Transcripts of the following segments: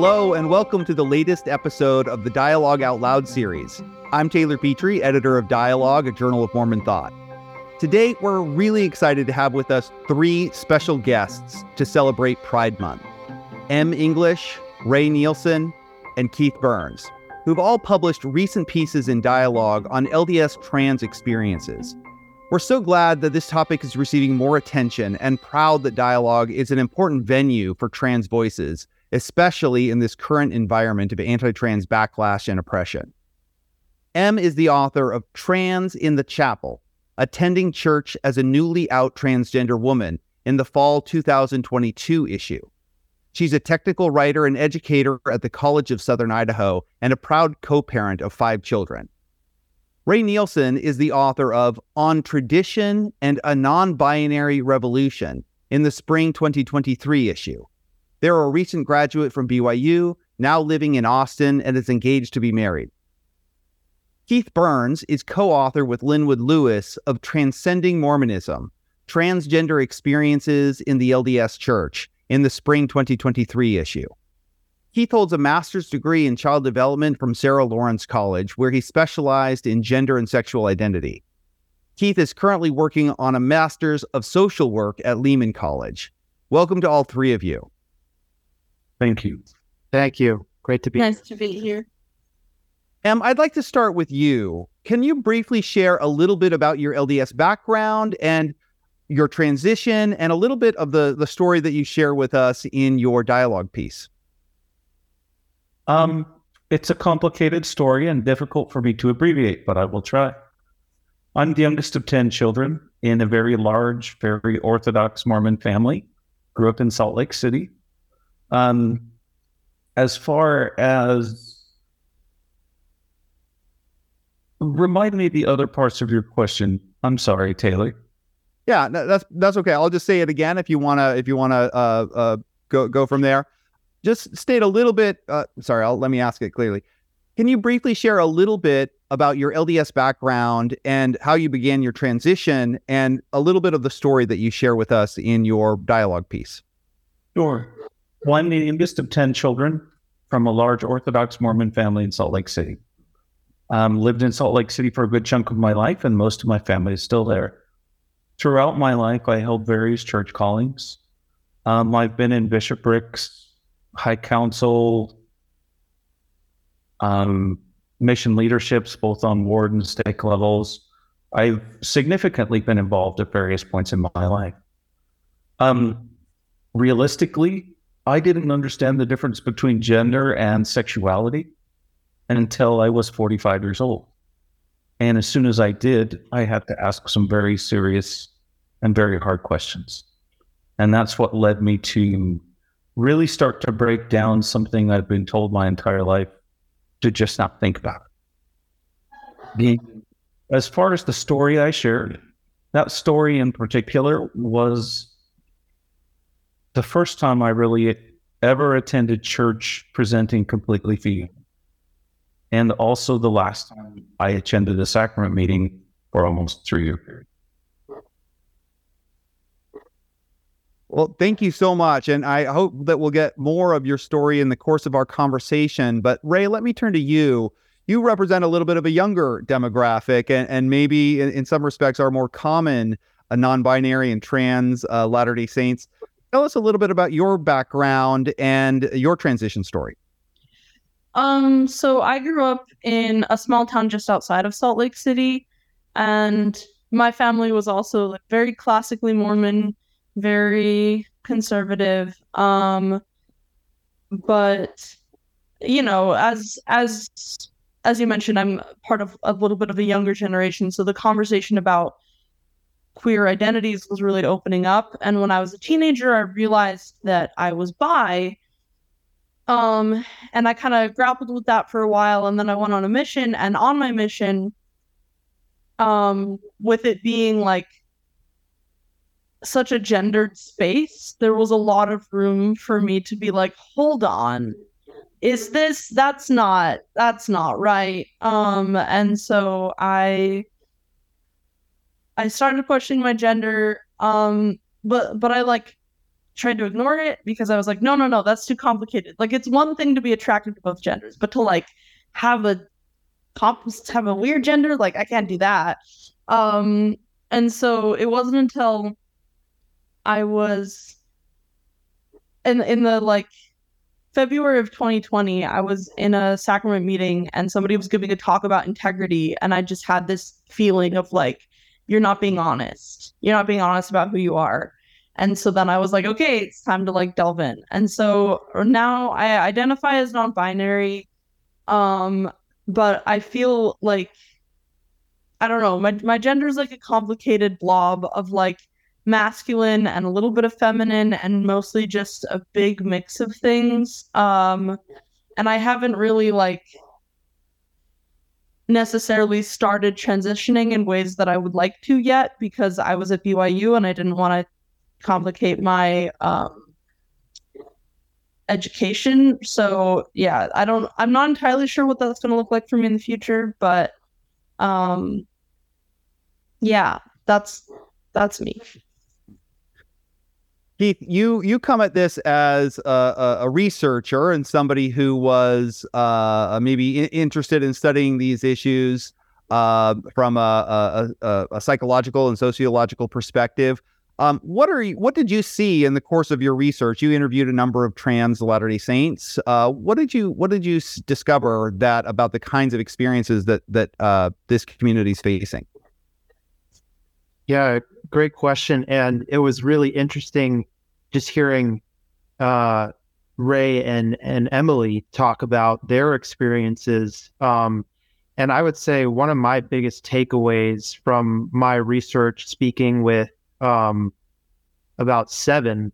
Hello, and welcome to the latest episode of the Dialogue Out Loud series. I'm Taylor Petrey, editor of Dialogue, a journal of Mormon thought. Today, we're really excited to have with us three special guests to celebrate Pride Month M. English, Ray Nielson, and Keith Burns, who've all published recent pieces in Dialogue on LDS trans experiences. We're so glad that this topic is receiving more attention and proud that Dialogue is an important venue for trans voices especially in this current environment of anti trans backlash and oppression. M is the author of Trans in the Chapel Attending Church as a Newly Out Transgender Woman in the fall 2022 issue. She's a technical writer and educator at the College of Southern Idaho and a proud co parent of five children. Ray Nielson is the author of On Tradition and a Non Binary Revolution in the spring 2023 issue. They're a recent graduate from BYU, now living in Austin, and is engaged to be married. Keith Burns is co author with Lynwood Lewis of Transcending Mormonism Transgender Experiences in the LDS Church in the spring 2023 issue. Keith holds a master's degree in child development from Sarah Lawrence College, where he specialized in gender and sexual identity. Keith is currently working on a master's of social work at Lehman College. Welcome to all three of you. Thank you. Thank you. Great to be nice here. to be here. Em, I'd like to start with you. Can you briefly share a little bit about your LDS background and your transition and a little bit of the, the story that you share with us in your dialogue piece? Um, it's a complicated story and difficult for me to abbreviate, but I will try. I'm the youngest of 10 children in a very large, very Orthodox Mormon family. Grew up in Salt Lake City. Um, as far as remind me the other parts of your question. I'm sorry, Taylor. Yeah, that's that's okay. I'll just say it again if you wanna if you wanna uh, uh, go go from there. Just state a little bit. Uh, sorry, I'll, let me ask it clearly. Can you briefly share a little bit about your LDS background and how you began your transition, and a little bit of the story that you share with us in your dialogue piece? Sure. Well, I'm the youngest of 10 children from a large Orthodox Mormon family in Salt Lake City. Um, lived in Salt Lake City for a good chunk of my life, and most of my family is still there. Throughout my life, I held various church callings. Um, I've been in bishoprics, high council, um, mission leaderships, both on ward and stake levels. I've significantly been involved at various points in my life. Um, realistically, I didn't understand the difference between gender and sexuality until I was 45 years old. And as soon as I did, I had to ask some very serious and very hard questions. And that's what led me to really start to break down something I've been told my entire life to just not think about. As far as the story I shared, that story in particular was the first time I really ever attended church presenting completely female. And also the last time I attended a sacrament meeting for almost three year period. Well, thank you so much. And I hope that we'll get more of your story in the course of our conversation. But Ray, let me turn to you. You represent a little bit of a younger demographic and, and maybe in, in some respects are more common a non-binary and trans uh, Latter-day Saints. Tell us a little bit about your background and your transition story. Um, so I grew up in a small town just outside of Salt Lake City, and my family was also very classically Mormon, very conservative. Um, but you know, as as as you mentioned, I'm part of a little bit of a younger generation, so the conversation about queer identities was really opening up. And when I was a teenager, I realized that I was bi. Um, and I kind of grappled with that for a while. And then I went on a mission. And on my mission, um, with it being like such a gendered space, there was a lot of room for me to be like, hold on. Is this that's not that's not right. Um and so I I started questioning my gender. Um, but but I like tried to ignore it because I was like, no, no, no, that's too complicated. Like it's one thing to be attracted to both genders, but to like have a have a weird gender, like I can't do that. Um and so it wasn't until I was in in the like February of 2020, I was in a sacrament meeting and somebody was giving a talk about integrity. And I just had this feeling of like, you're not being honest. You're not being honest about who you are. And so then I was like, okay, it's time to like delve in. And so now I identify as non binary. Um, but I feel like, I don't know, my, my gender is like a complicated blob of like masculine and a little bit of feminine and mostly just a big mix of things. Um, and I haven't really like necessarily started transitioning in ways that I would like to yet because I was at BYU and I didn't want to complicate my um, education. So yeah, I don't I'm not entirely sure what that's going to look like for me in the future, but um yeah, that's that's me. Keith, you you come at this as a, a researcher and somebody who was uh, maybe interested in studying these issues uh, from a, a, a, psychological and sociological perspective. Um, what are you, what did you see in the course of your research? You interviewed a number of trans Latter Day Saints. Uh, what did you what did you discover that about the kinds of experiences that that uh, this community is facing? Yeah, great question. And it was really interesting just hearing uh, Ray and, and Emily talk about their experiences. Um, and I would say one of my biggest takeaways from my research, speaking with um, about seven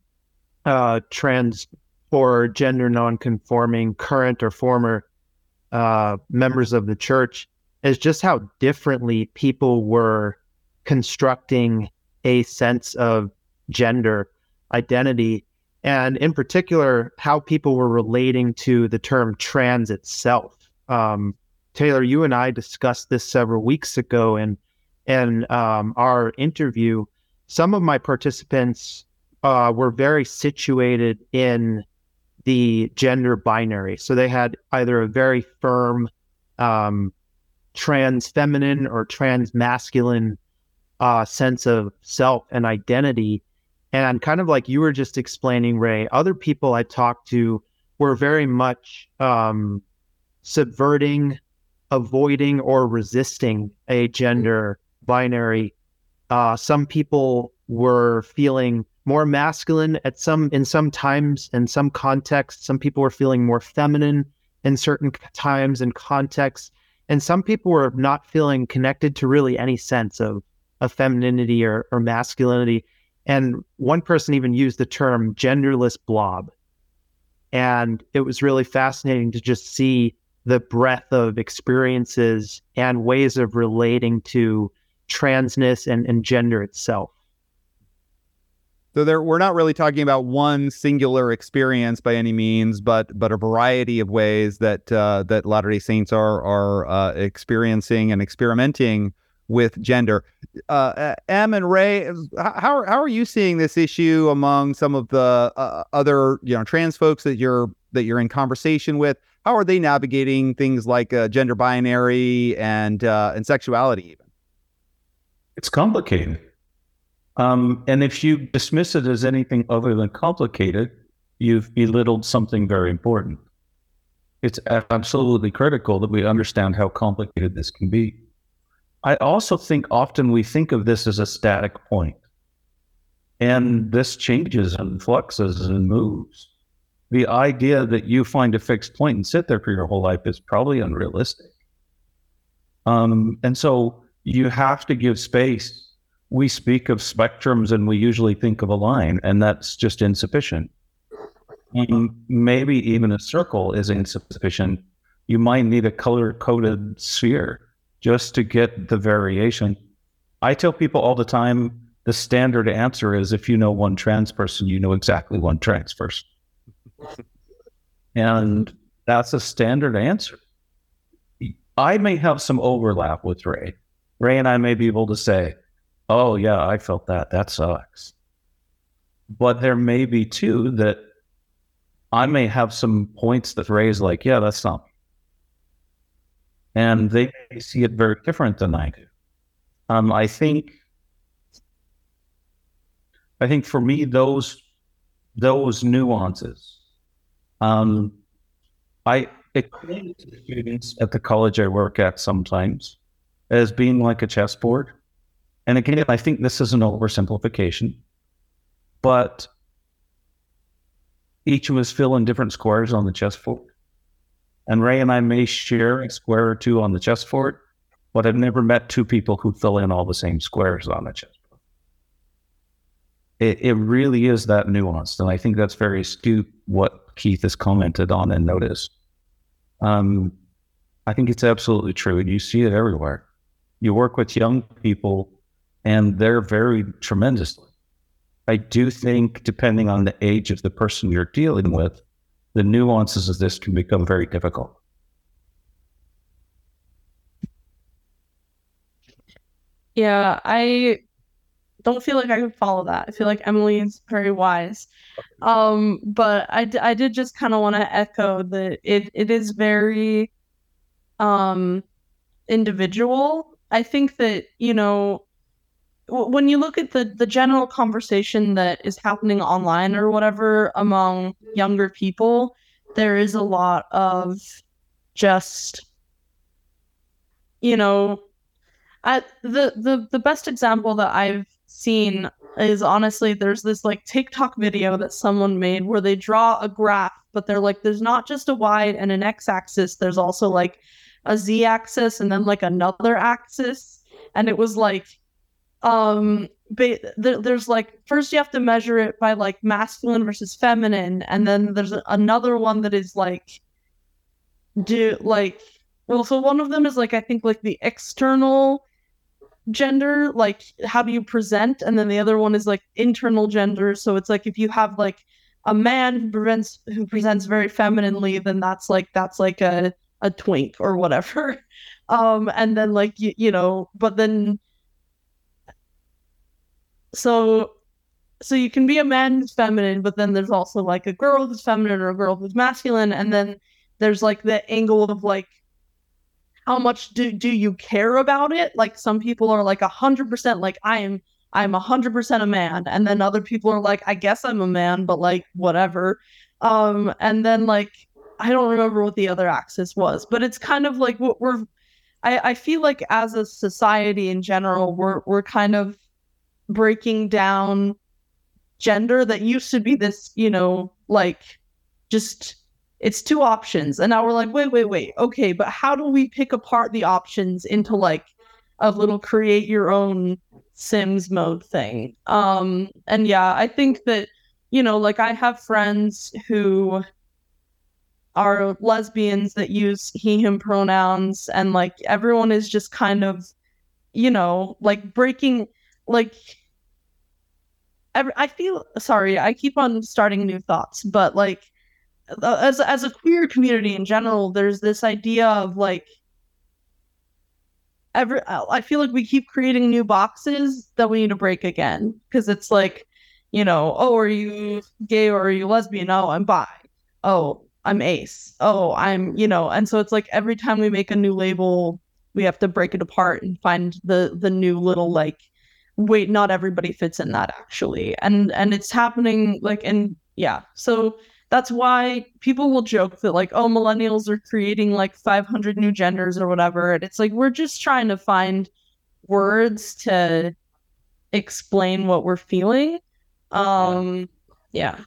uh, trans or gender non-conforming current or former uh, members of the church, is just how differently people were constructing a sense of gender identity and in particular how people were relating to the term trans itself. Um, taylor you and i discussed this several weeks ago in in um, our interview. Some of my participants uh, were very situated in the gender binary. So they had either a very firm um, trans feminine or trans masculine uh, sense of self and identity. And kind of like you were just explaining, Ray, other people I talked to were very much um, subverting, avoiding, or resisting a gender binary. Uh, some people were feeling more masculine at some in some times in some contexts. Some people were feeling more feminine in certain times and contexts, and some people were not feeling connected to really any sense of of femininity or, or masculinity. And one person even used the term genderless blob. And it was really fascinating to just see the breadth of experiences and ways of relating to transness and, and gender itself. So there, we're not really talking about one singular experience by any means, but but a variety of ways that uh, that Latter Day Saints are are uh, experiencing and experimenting with gender. Uh, M and Ray, how are, how are you seeing this issue among some of the uh, other you know trans folks that you're that you're in conversation with? How are they navigating things like uh, gender binary and uh, and sexuality? Even it's complicated. Um, and if you dismiss it as anything other than complicated, you've belittled something very important. It's absolutely critical that we understand how complicated this can be. I also think often we think of this as a static point, and this changes and fluxes and moves. The idea that you find a fixed point and sit there for your whole life is probably unrealistic. Um, and so you have to give space. We speak of spectrums and we usually think of a line, and that's just insufficient. Um, maybe even a circle is insufficient. You might need a color coded sphere just to get the variation. I tell people all the time the standard answer is if you know one trans person, you know exactly one trans person. and that's a standard answer. I may have some overlap with Ray. Ray and I may be able to say, oh, yeah, I felt that. That sucks. but there may be too that I may have some points that Ray's like, yeah, that's not. And they see it very different than I do. Um, I think, I think for me, those those nuances, um, I explain to the students at the college I work at sometimes as being like a chessboard. And again, I think this is an oversimplification, but each of us fill in different squares on the chessboard. And Ray and I may share a square or two on the chessboard, but I've never met two people who fill in all the same squares on a chessboard. It, it really is that nuanced. And I think that's very astute what Keith has commented on and noticed. Um, I think it's absolutely true. And you see it everywhere. You work with young people and they're very tremendously. I do think, depending on the age of the person you're dealing with, the nuances of this can become very difficult. Yeah, I don't feel like I can follow that. I feel like Emily is very wise. Um, but I, I did just kind of want to echo that it, it is very um, individual. I think that, you know, when you look at the, the general conversation that is happening online or whatever among younger people, there is a lot of just, you know, I, the the the best example that I've seen is honestly there's this like TikTok video that someone made where they draw a graph, but they're like there's not just a y and an x axis, there's also like a z axis and then like another axis, and it was like um there, there's like first you have to measure it by like masculine versus feminine and then there's another one that is like do like well so one of them is like i think like the external gender like how do you present? And then the other one is like internal gender. So it's like if you have like a man who presents who presents very femininely then that's like that's like a a twink or whatever. Um and then like you, you know but then so so you can be a man who's feminine but then there's also like a girl who's feminine or a girl who's masculine and then there's like the angle of like how much do do you care about it? Like some people are like a hundred percent like i am i'm a hundred percent a man and then other people are like i guess i'm a man but like whatever. Um and then like i don't remember what the other axis was but it's kind of like what we're i i feel like as a society in general we're we're kind of breaking down gender that used to be this you know like just it's two options. And now we're like wait wait wait. Okay but how do we pick apart the options into like a little create your own sims mode thing? Um and yeah i think that you know like i have friends who are lesbians that use he him pronouns and like everyone is just kind of you know like breaking like i feel sorry i keep on starting new thoughts but like as as a queer community in general, there's this idea of like every I feel like we keep creating new boxes that we need to break again because it's like, you know, oh, are you gay or are you lesbian? Oh, I'm bi. Oh, I'm ace. Oh, I'm, you know, and so it's like every time we make a new label, we have to break it apart and find the the new little like wait, not everybody fits in that actually. And and it's happening like and yeah. So that's why people will joke that like oh millennials are creating like 500 new genders or whatever and it's like we're just trying to find words to explain what we're feeling um yeah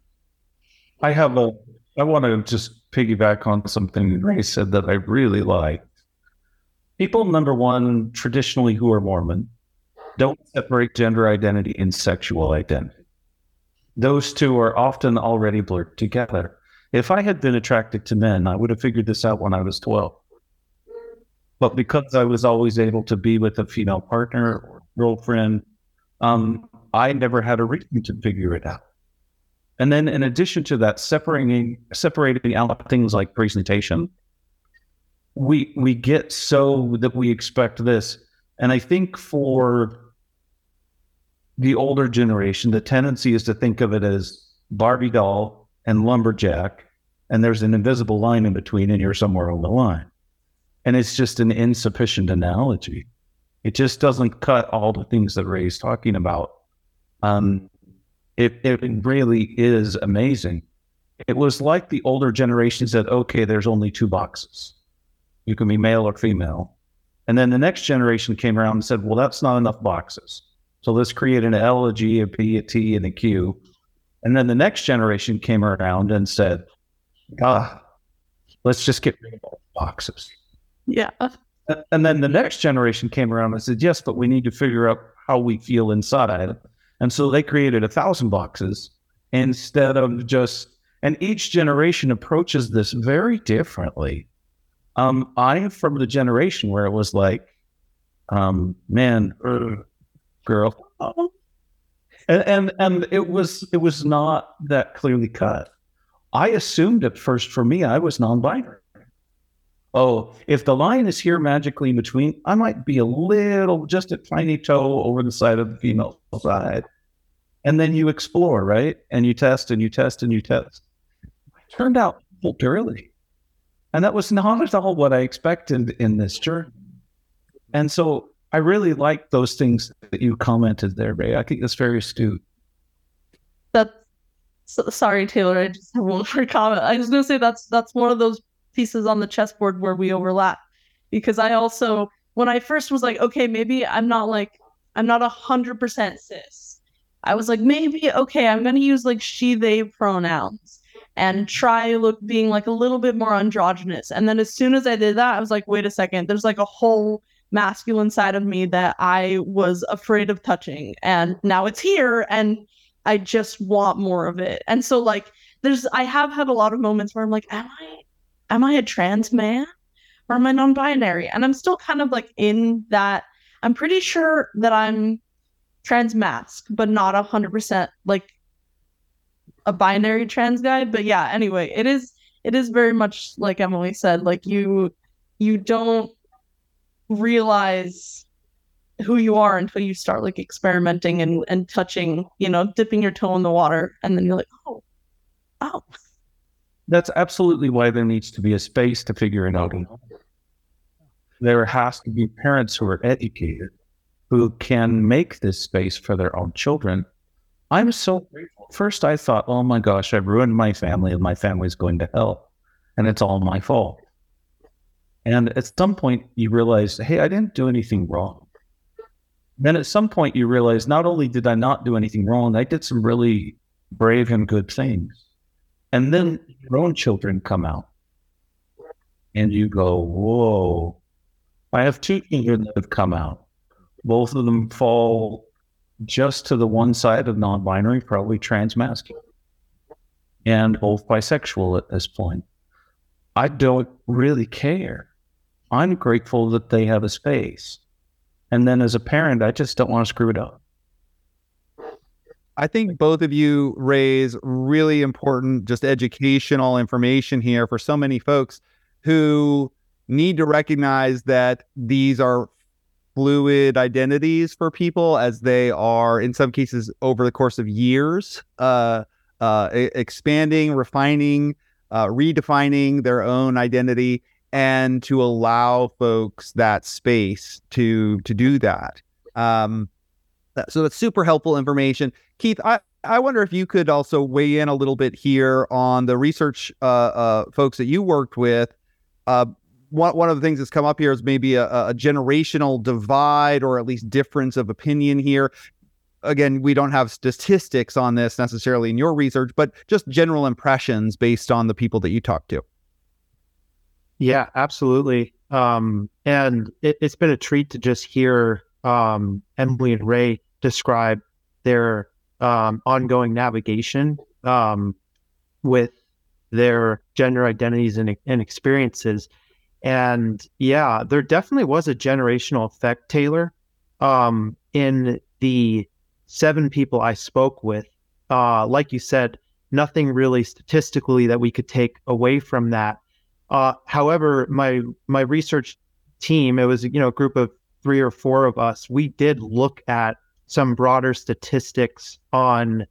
I have a, I want to just piggyback on something Ray said that I really like. People, number one, traditionally who are Mormon, don't separate gender identity and sexual identity those two are often already blurred together. If I had been attracted to men, I would have figured this out when I was 12. But because I was always able to be with a female partner or girlfriend, um, I never had a reason to figure it out. And then, in addition to that, separating separating out things like presentation, we we get so that we expect this. And I think for the older generation, the tendency is to think of it as Barbie doll and lumberjack, and there's an invisible line in between, and you're somewhere on the line. And it's just an insufficient analogy. It just doesn't cut all the things that Ray's talking about. Um, it, it really is amazing. It was like the older generation said, okay, there's only two boxes. You can be male or female. And then the next generation came around and said, well, that's not enough boxes. So let's create an L, a G, a P, a T, and a Q. And then the next generation came around and said, ah, let's just get rid of all the boxes. Yeah. And then the next generation came around and said, yes, but we need to figure out how we feel inside. And so they created a thousand boxes instead of just, and each generation approaches this very differently. Um, I am from the generation where it was like, um, man, girl, uh-huh. and, and and it was it was not that clearly cut. I assumed at first for me I was non-binary. Oh, if the line is here magically in between, I might be a little, just a tiny toe over the side of the female side. And then you explore, right? And you test and you test and you test. It turned out early. And that was not at all what I expected in this journey. And so I really like those things that you commented there, Ray. I think that's very astute. That's so, sorry, Taylor. I just have one more comment. I was going to say that's that's one of those pieces on the chessboard where we overlap, because I also when I first was like, okay, maybe I'm not like I'm not a hundred percent cis. I was like, maybe okay, I'm going to use like she/they pronouns and try look being like a little bit more androgynous. And then as soon as I did that, I was like, wait a second, there's like a whole masculine side of me that I was afraid of touching. And now it's here and I just want more of it. And so like there's I have had a lot of moments where I'm like, am I am I a trans man or am I non-binary? And I'm still kind of like in that I'm pretty sure that I'm trans masc, but not a hundred percent like a binary trans guy. But yeah, anyway, it is it is very much like Emily said, like you you don't realize who you are until you start like experimenting and, and touching, you know, dipping your toe in the water. And then you're like, oh, oh. That's absolutely why there needs to be a space to figure it out. There has to be parents who are educated who can make this space for their own children. I'm so grateful. First, I thought, oh my gosh, I've ruined my family and my family's going to hell. And it's all my fault. And at some point, you realize, hey, I didn't do anything wrong. Then at some point, you realize not only did I not do anything wrong, I did some really brave and good things. And then your own children come out. And you go, whoa. I have two children that have come out. Both of them fall just to the one side of non binary, probably trans masculine, and both bisexual at this point. I don't really care. I'm grateful that they have a space. And then as a parent, I just don't want to screw it up. I think both of you raise really important, just educational information here for so many folks who need to recognize that these are fluid identities for people as they are, in some cases, over the course of years, uh, uh, expanding, refining, uh, redefining their own identity and to allow folks that space to to do that. Um, so that's super helpful information. Keith, I, I wonder if you could also weigh in a little bit here on the research uh, uh, folks that you worked with. Uh, one, one of the things that's come up here is maybe a, a generational divide or at least difference of opinion here. Again, we don't have statistics on this necessarily in your research, but just general impressions based on the people that you talked to. Yeah, absolutely. Um, and it, has been a treat to just hear um, Emily and Ray describe their um, ongoing navigation um, with their gender identities and, and, experiences. And yeah, there definitely was a generational effect, Taylor, um, in the seven people I spoke with. Uh, like you said, nothing really statistically that we could take away from that uh, however, my my research team, it was you know a group of three or four of us. We did look at some broader statistics on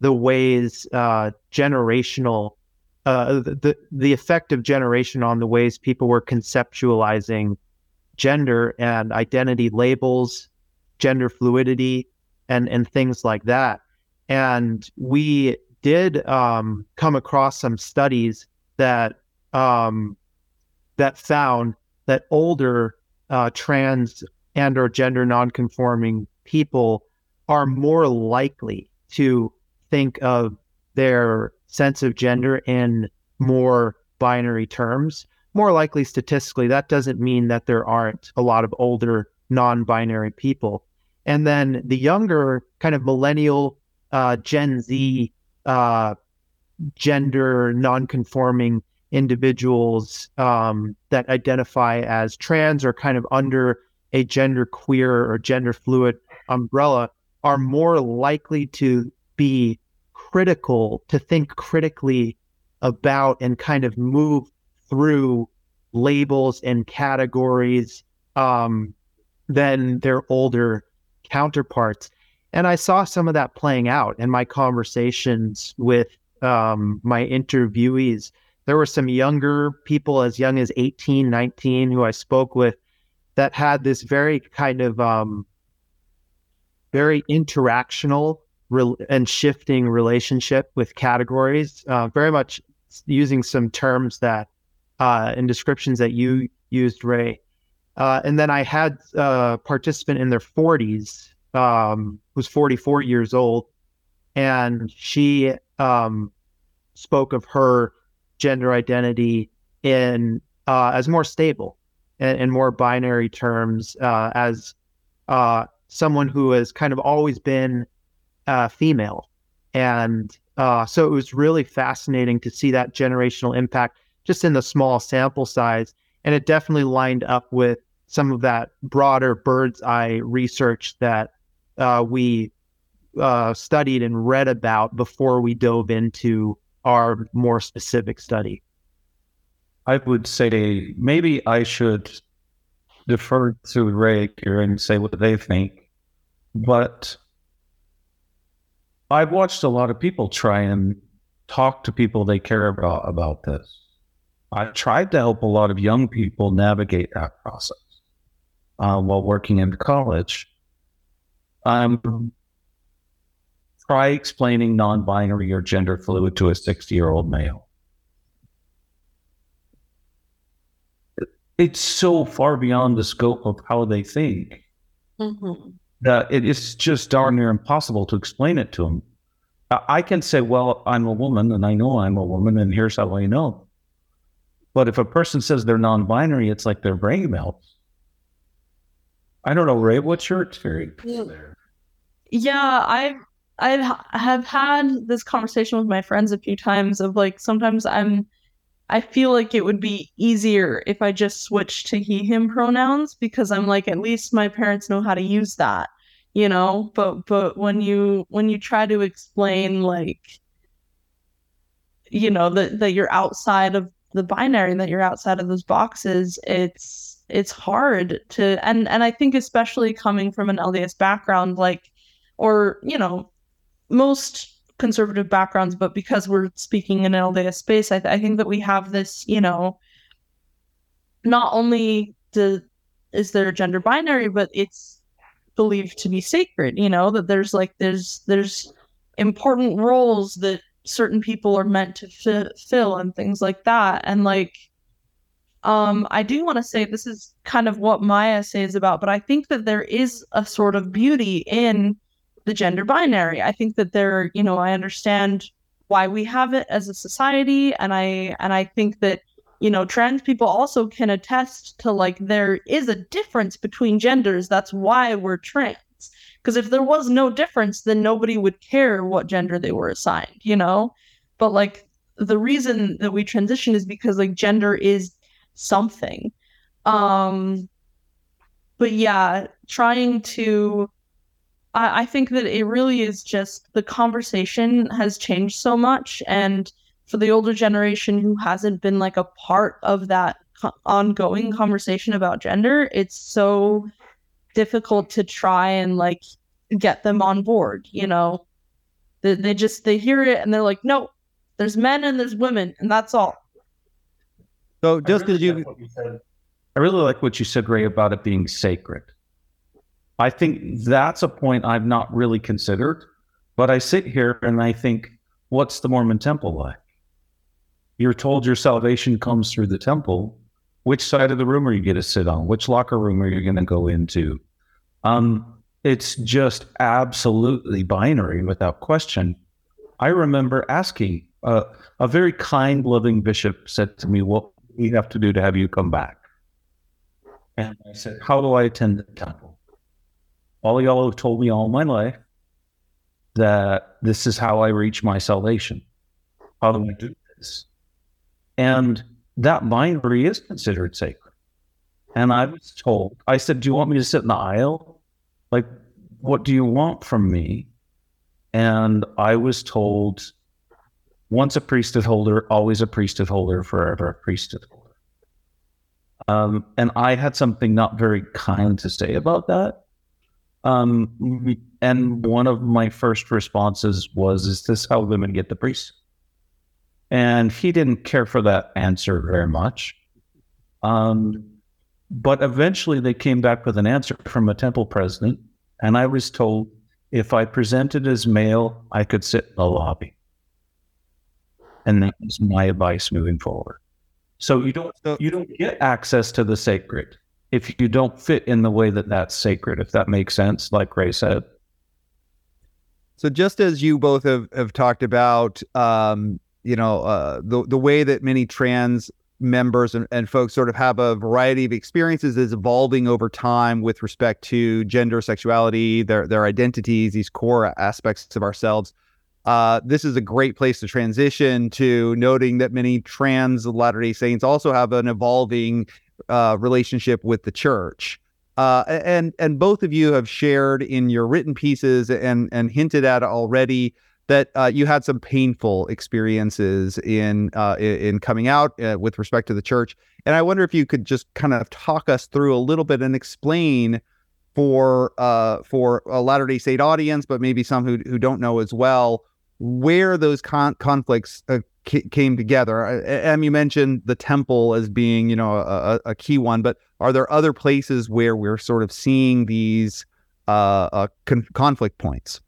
the ways uh, generational uh, the the effect of generation on the ways people were conceptualizing gender and identity labels, gender fluidity, and and things like that. And we did um, come across some studies that um, that found that older uh, trans and or gender nonconforming people are more likely to think of their sense of gender in more binary terms. More likely statistically, that doesn't mean that there aren't a lot of older non binary people. And then the younger kind of millennial, uh, Gen Z, uh, gender non-conforming individuals um, that identify as trans or kind of under a gender queer or gender fluid umbrella are more likely to be critical, to think critically about and kind of move through labels and categories um, than their older counterparts. And I saw some of that playing out in my conversations with um, my interviewees. There were some younger people as young as 18, 19 who I spoke with that had this very kind of um, very interactional re- and shifting relationship with categories, uh, very much using some terms that uh, and descriptions that you used, Ray. Uh, and then I had a participant in their 40s um, who's 44 years old, and she um, spoke of her gender identity in uh, as more stable and in more binary terms uh, as uh, someone who has kind of always been uh, female. And uh, so it was really fascinating to see that generational impact just in the small sample size. And it definitely lined up with some of that broader bird's eye research that uh, we studied and read about before we dove into our more specific study. I would say maybe I should defer to Ray here and say what they think. But I've watched a lot of people try and talk to people they care about about this. I've tried to help a lot of young people navigate that process uh, while working in college. Um, try explaining non-binary or gender fluid to a 60-year-old male. It's so far beyond the scope of how they think. Mm-hmm that it is just darn near impossible to explain it to them. I can say, well, I'm a woman and I know I'm a woman and here's how I know. But if a person says they're non binary, it's like their brain melts. I don't know, Ray, what's your experience there? Yeah, I've I have had this conversation with my friends a few times of like sometimes I'm I feel like it would be easier if I just switched to he, him pronouns because I'm like, at least my parents know how to use that, you know? But, but when you, when you try to explain like, you know, that, that you're outside of the binary, that you're outside of those boxes, it's, it's hard to, and, and I think especially coming from an LDS background, like, or, you know, most conservative backgrounds, but because we're speaking in an LDS space, I, th- I think that we have this, you know, not only the is there a gender binary, but it's believed to be sacred. You know that there's like there's there's important roles that certain people are meant to fi- fill and things like that, and like. Um, I do want to say this is kind of what my essay is about, but I think that there is a sort of beauty in the gender binary. I think that there, you know, I understand why we have it as a society and I and I think that you know trans people also can attest to like there is a difference between genders. That's why we're trans. Because if there was no difference then nobody would care what gender they were assigned you know? But like the reason that we transition is because like gender is something. Um but yeah trying to I, I think that it really is just the conversation has changed so much. And for the older generation who hasn't been like a part of that co- ongoing conversation about gender, it's so difficult to try and like get them on board. You know, they, they just they hear it and they're like, no, there's men and there's women, and that's all. So just because really you, like what you said, I really like what you said, Ray, about it being sacred. I think that's a point I've not really considered, but I sit here and I think, what's the Mormon temple like? You're told your salvation comes through the temple. Which side of the room are you going to sit on? Which locker room are you going to go into? Um, it's just absolutely binary without question. I remember asking uh, a very kind, loving bishop said to me, What do we have to do to have you come back? And I said, How do I attend the temple? All of y'all have told me all my life that this is how I reach my salvation. How do I do this? And that binary is considered sacred. And I was told, I said, Do you want me to sit in the aisle? Like, what do you want from me? And I was told, once a priesthood holder, always a priesthood holder, forever a priesthood holder. Um, and I had something not very kind to say about that. Um, and one of my first responses was, Is this how women get the priest? And he didn't care for that answer very much. Um, but eventually they came back with an answer from a temple president. And I was told if I presented as male, I could sit in the lobby. And that was my advice moving forward. So you don't you don't get access to the sacred if you don't fit in the way that that's sacred. If that makes sense, like Ray said. So just as you both have, have talked about, um, you know, uh, the the way that many trans members and, and folks sort of have a variety of experiences is evolving over time with respect to gender, sexuality, their their identities, these core aspects of ourselves. Uh, this is a great place to transition to noting that many trans Latter day Saints also have an evolving uh, relationship with the church. Uh, and and both of you have shared in your written pieces and and hinted at already that uh, you had some painful experiences in uh, in coming out uh, with respect to the church. And I wonder if you could just kind of talk us through a little bit and explain for uh, for a Latter Day Saint audience, but maybe some who who don't know as well, where those con- conflicts uh, came together. And you mentioned the temple as being, you know, a, a, key one, but are there other places where we're sort of seeing these uh, uh, con- conflict points?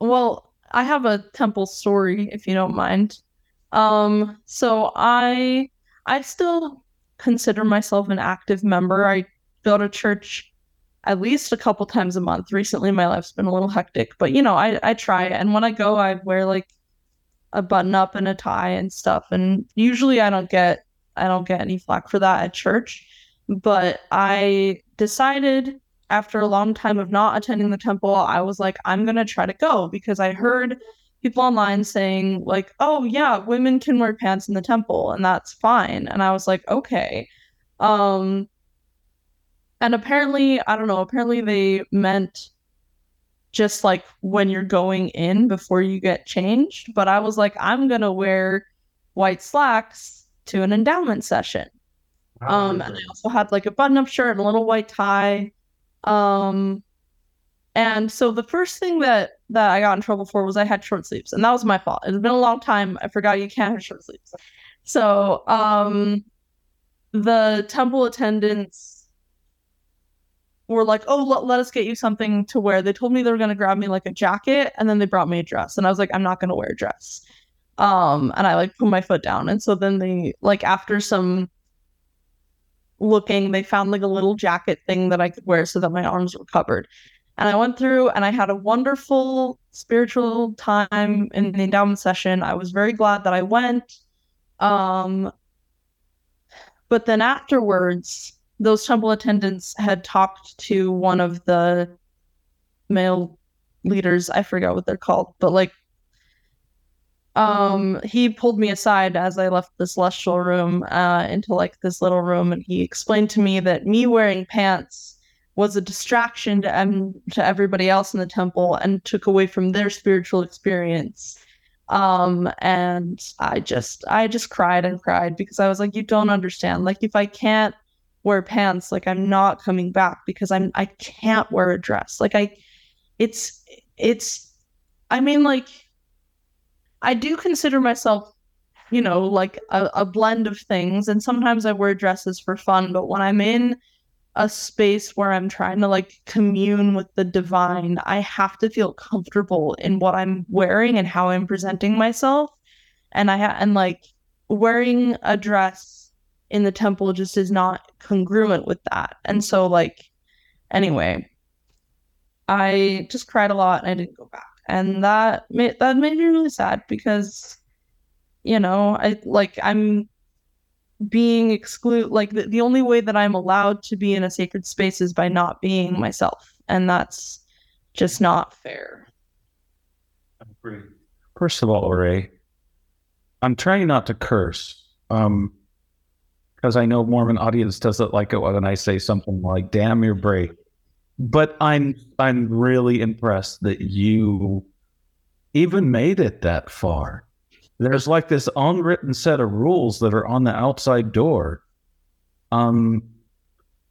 Well, I have a temple story, if you don't mind. Um, so I I still consider myself an active member. I go to church at least a couple times a month. Recently, my life's been a little hectic, but you know, I I try. And when I go, I wear like a button up and a tie and stuff. And usually, I don't get I don't get any flack for that at church. But I decided after a long time of not attending the temple, I was like, I'm gonna try to go because I heard people online saying like, "Oh yeah, women can wear pants in the temple and that's fine." And I was like, "Okay." Um and apparently, I don't know, apparently they meant just like when you're going in before you get changed. But I was like, I'm going to wear white slacks to an endowment session. Um, and I also had like a button up shirt and a little white tie. Um, and so the first thing that that I got in trouble for was I had short sleeves, and that was my fault. It's been a long time. I forgot you can't have short sleeves. So um, the temple attendants were like, "Oh, let, let us get you something to wear." They told me they were going to grab me like a jacket, and then they brought me a dress, and I was like, "I'm not going to wear a dress." Um, and I like put my foot down, and so then they like after some looking, they found like a little jacket thing that I could wear so that my arms were covered. And I went through and I had a wonderful spiritual time in the endowment session. I was very glad that I went. Um, but then afterwards, those temple attendants had talked to one of the male leaders. I forgot what they're called, but like, um, he pulled me aside as I left the celestial room uh, into like this little room, and he explained to me that me wearing pants was a distraction to um, to everybody else in the temple and took away from their spiritual experience. Um, and I just I just cried and cried because I was like, you don't understand. Like if I can't wear pants, like I'm mm-hmm. not coming back because I'm I can't wear a dress. Like I it's it's I mean like I do consider myself, you know, like a, a blend of things and sometimes I wear dresses for fun, but when I'm in a space where I'm trying to like commune with the divine, I have to feel comfortable in what I'm wearing and how I'm presenting myself. And I ha- and like wearing a dress in the temple just is not congruent with that. And so like anyway, I just cried a lot and I didn't go back. And that made that made me really sad because you know, I like I'm being exclude like the, the only way that I'm allowed to be in a sacred space is by not being myself. And that's just not fair. First of all, Ray, I'm trying not to curse. Um because I know Mormon audience doesn't like it when I say something like damn you're brave. But I'm I'm really impressed that you even made it that far there's like this unwritten set of rules that are on the outside door. Um,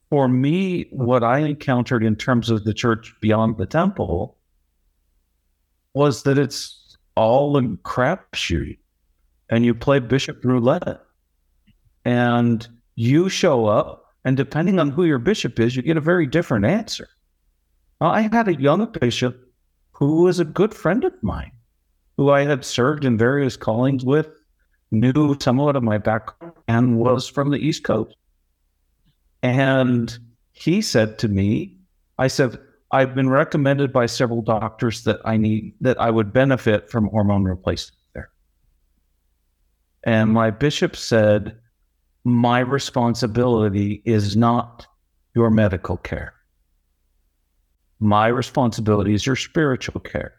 for me, what I encountered in terms of the church beyond the temple was that it's all a crapshoot, and you play bishop roulette, and you show up, and depending on who your bishop is, you get a very different answer. I had a young bishop who was a good friend of mine who I had served in various callings with, knew somewhat of my background, and was from the East Coast. And he said to me, I said, I've been recommended by several doctors that I need that I would benefit from hormone replacement there. And my bishop said, My responsibility is not your medical care. My responsibility is your spiritual care.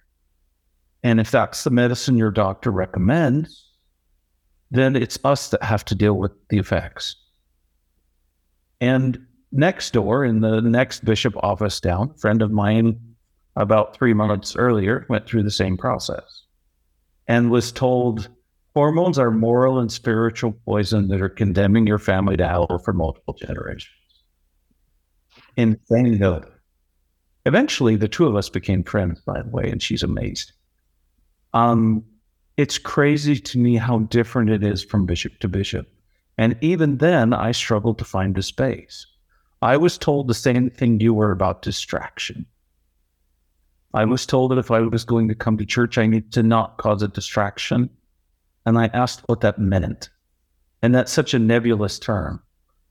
And if that's the medicine your doctor recommends, then it's us that have to deal with the effects. And next door, in the next bishop office down, a friend of mine about three months earlier went through the same process and was told hormones are moral and spiritual poison that are condemning your family to hell for multiple generations. Insane. Eventually, the two of us became friends, by the way, and she's amazed. Um, it's crazy to me how different it is from bishop to bishop. And even then, I struggled to find a space. I was told the same thing you were about distraction. I was told that if I was going to come to church, I need to not cause a distraction. And I asked what that meant. And that's such a nebulous term.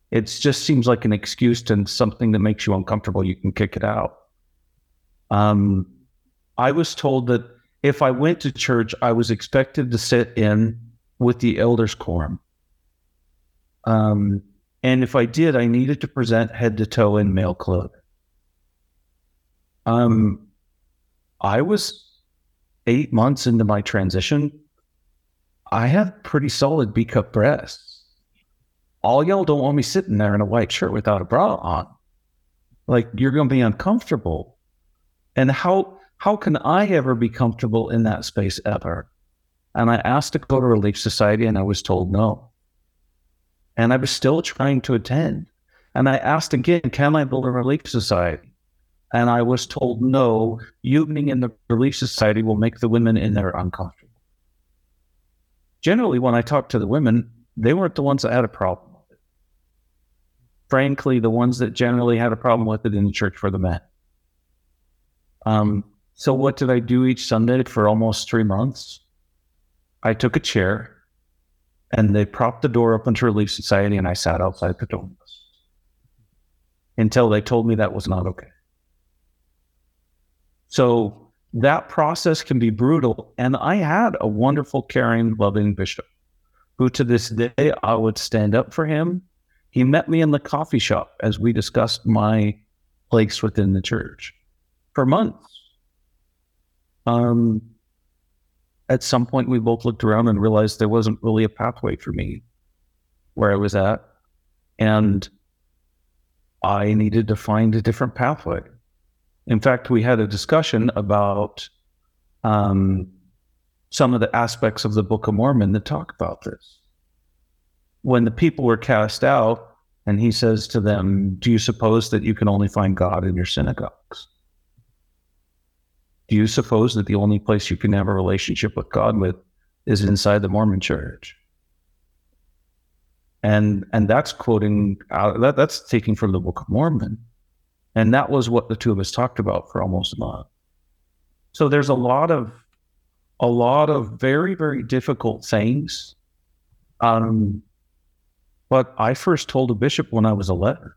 It just seems like an excuse to something that makes you uncomfortable. You can kick it out. Um, I was told that if I went to church, I was expected to sit in with the elders quorum. Um, and if I did, I needed to present head to toe in male clothing. Um, I was eight months into my transition. I have pretty solid B cup breasts. All y'all don't want me sitting there in a white shirt without a bra on. Like you're going to be uncomfortable. And how how can I ever be comfortable in that space ever? And I asked to go to Relief Society and I was told no. And I was still trying to attend. And I asked again, can I build a Relief Society? And I was told no, you being in the Relief Society will make the women in there uncomfortable. Generally, when I talked to the women, they weren't the ones that had a problem with it. Frankly, the ones that generally had a problem with it in the church were the men. Um, so what did I do each Sunday for almost three months? I took a chair and they propped the door open to Relief Society and I sat outside the door until they told me that was not okay. So that process can be brutal. And I had a wonderful, caring, loving bishop who to this day I would stand up for him. He met me in the coffee shop as we discussed my place within the church for months. Um, at some point, we both looked around and realized there wasn't really a pathway for me where I was at. And I needed to find a different pathway. In fact, we had a discussion about um, some of the aspects of the Book of Mormon that talk about this. When the people were cast out And he says to them, Do you suppose that you can only find God in your synagogues? Do you suppose that the only place you can have a relationship with God with is inside the Mormon church? And and that's quoting out that, that's taking from the Book of Mormon. And that was what the two of us talked about for almost a month. So there's a lot of a lot of very, very difficult things. Um, but I first told a bishop when I was 11.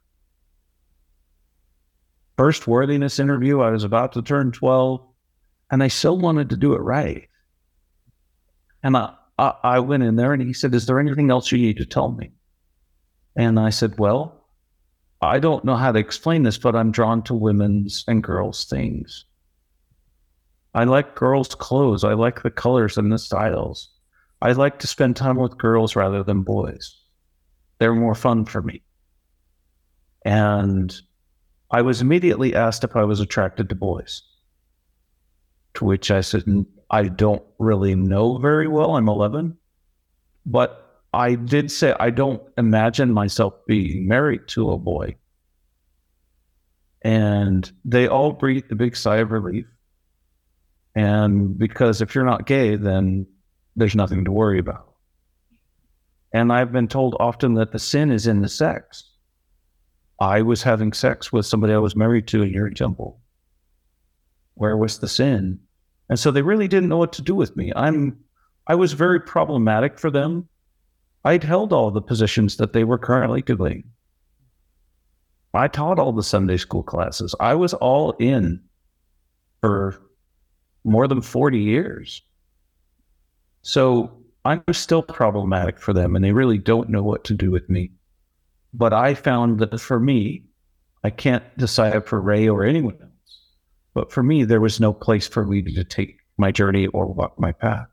First worthiness interview, I was about to turn 12, and I still wanted to do it right. And I, I, I went in there and he said, Is there anything else you need to tell me? And I said, Well, I don't know how to explain this, but I'm drawn to women's and girls' things. I like girls' clothes. I like the colors and the styles. I like to spend time with girls rather than boys. They're more fun for me. And I was immediately asked if I was attracted to boys. To which I said, I don't really know very well. I'm 11. But I did say, I don't imagine myself being married to a boy. And they all breathed a big sigh of relief. And because if you're not gay, then there's nothing to worry about. And I've been told often that the sin is in the sex. I was having sex with somebody I was married to in your Temple. Where was the sin? And so they really didn't know what to do with me. I'm I was very problematic for them. I'd held all the positions that they were currently doing. I taught all the Sunday school classes. I was all in for more than 40 years. So I'm still problematic for them and they really don't know what to do with me. But I found that for me, I can't decide for Ray or anyone else. But for me, there was no place for me to take my journey or walk my path.